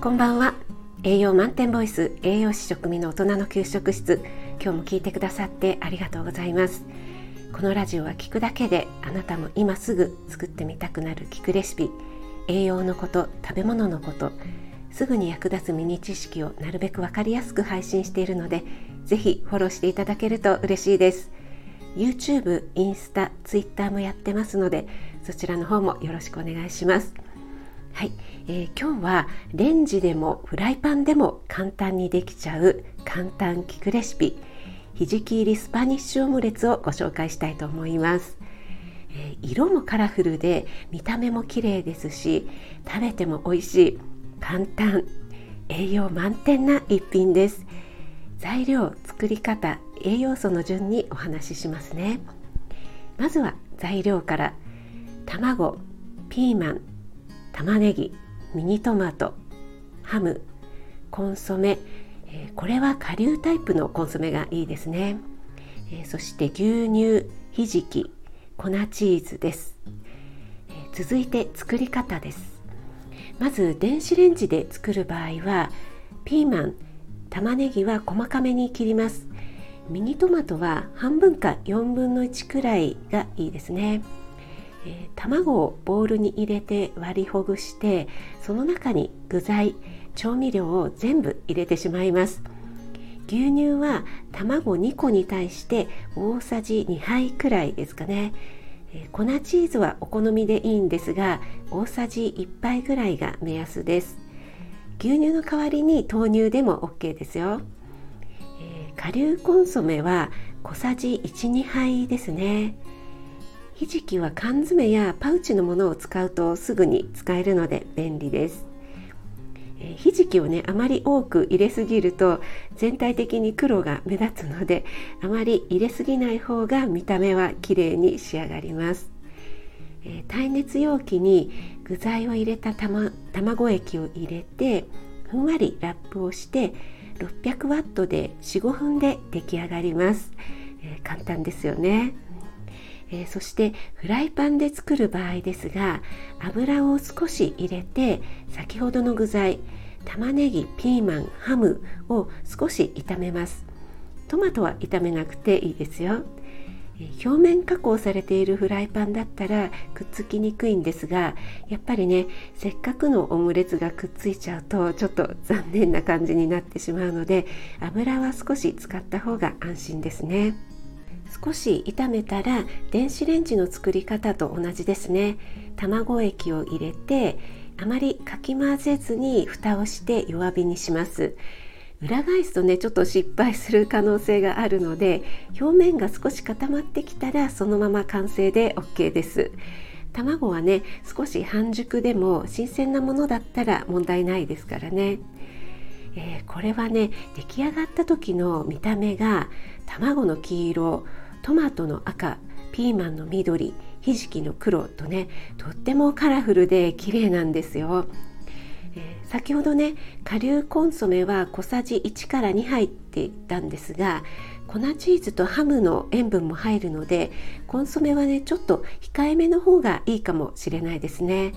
こんばんは。栄養満点ボイス栄養士食味の大人の給食室。今日も聞いてくださってありがとうございます。このラジオは聞くだけであなたも今すぐ作ってみたくなる聞くレシピ栄養のこと食べ物のことすぐに役立つミニ知識をなるべくわかりやすく配信しているのでぜひフォローしていただけると嬉しいです。YouTube、インスタ、Twitter もやってますのでそちらの方もよろしくお願いします。はい、えー、今日はレンジでもフライパンでも簡単にできちゃう簡単聞くレシピひじき入りスパニッシュオムレツをご紹介したいと思います、えー、色もカラフルで見た目も綺麗ですし食べても美味しい簡単栄養満点な一品です。材料作り方栄養素の順にお話ししますね。まずは材料から。卵ピーマン玉ねぎミニトマトハムコンソメ、えー、これは顆粒タイプのコンソメがいいですね、えー、そして牛乳ひじき粉チーズです、えー、続いて作り方です。まず電子レンジで作る場合はピーマン玉ねぎは細かめに切ります。ミニトマトは半分か4分の1くらいがいいですね。えー、卵をボウルに入れて割りほぐしてその中に具材調味料を全部入れてしまいます。牛乳は卵2個に対して大さじ2杯くらいですかね、えー、粉チーズはお好みでいいんですが大さじ1杯ぐらいが目安です。牛乳の代わりに豆乳でも OK ですよ、えー、顆粒コンソメは小さじ12杯ですね。ひじきは缶詰やパウチのものを使うとすぐに使えるので便利です。えひじきをねあまり多く入れすぎると全体的に黒が目立つのであまり入れすぎない方が見た目は綺麗に仕上がります。え耐熱容器に具材を入れた卵液を入れてふんわりラップをして600ワットで45分で出来上がります、えー、簡単ですよねえー、そしてフライパンで作る場合ですが油を少し入れて先ほどの具材玉ねぎピーマンハムを少し炒めますトマトは炒めなくていいですよ表面加工されているフライパンだったらくっつきにくいんですがやっぱりねせっかくのオムレツがくっついちゃうとちょっと残念な感じになってしまうので油は少し使った方が安心ですね。少し炒めたら電子レンジの作り方と同じですね。卵液を入れてあまりかき混ぜずに蓋をして弱火にします。裏返すとねちょっと失敗する可能性があるので表面が少し固まってきたらそのまま完成で OK です。卵はね少し半熟でも新鮮なものだったら問題ないですからね。えー、これはね出来上がった時の見た目が卵の黄色トマトの赤ピーマンの緑ひじきの黒とねとってもカラフルで綺麗なんですよ。えー、先ほどね顆粒コンソメは小さじ1から2入っていたんですが粉チーズとハムの塩分も入るのでコンソメはねちょっと控えめの方がいいかもしれないですね。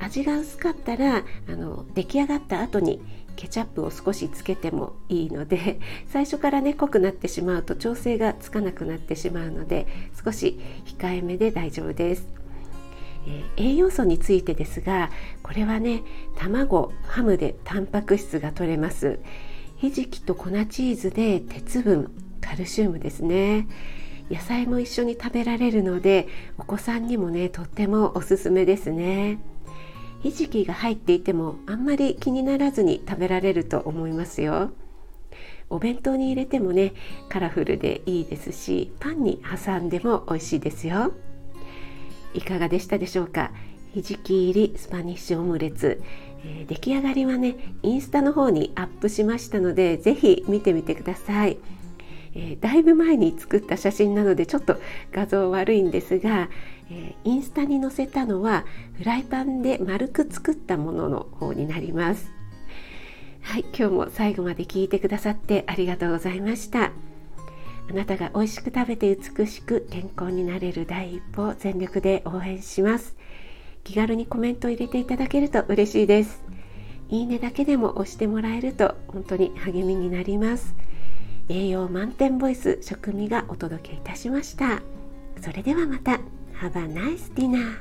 味が薄かったらあの出来上がった後にケチャップを少しつけてもいいので 最初からね濃くなってしまうと調整がつかなくなってしまうので少し控えめで大丈夫です。えー、栄養素についてですがこれはね卵ハムでタンパク質が取れますひじきと粉チーズで鉄分カルシウムですね野菜も一緒に食べられるのでお子さんにもねとってもおすすめですね。ひじきが入っていてもあんまり気にならずに食べられると思いますよ。お弁当に入れてもねカラフルでいいですしパンに挟んでも美味しいですよ。いかがでしたでしょうか？ひじき入りスパニッシュオムレツ、えー、出来上がりはねインスタの方にアップしましたので是非見てみてください。えー、だいぶ前に作った写真なのでちょっと画像悪いんですが、えー、インスタに載せたのはフライパンで丸く作ったものの方になります。はい今日も最後まで聞いてくださってありがとうございました。あなたが美味しく食べて美しく健康になれる第一歩を全力で応援します。気軽にコメントを入れていただけると嬉しいです。いいねだけでも押してもらえると本当に励みになります。栄養満点ボイス食味がお届けいたしましたそれではまた Have a nice dinner!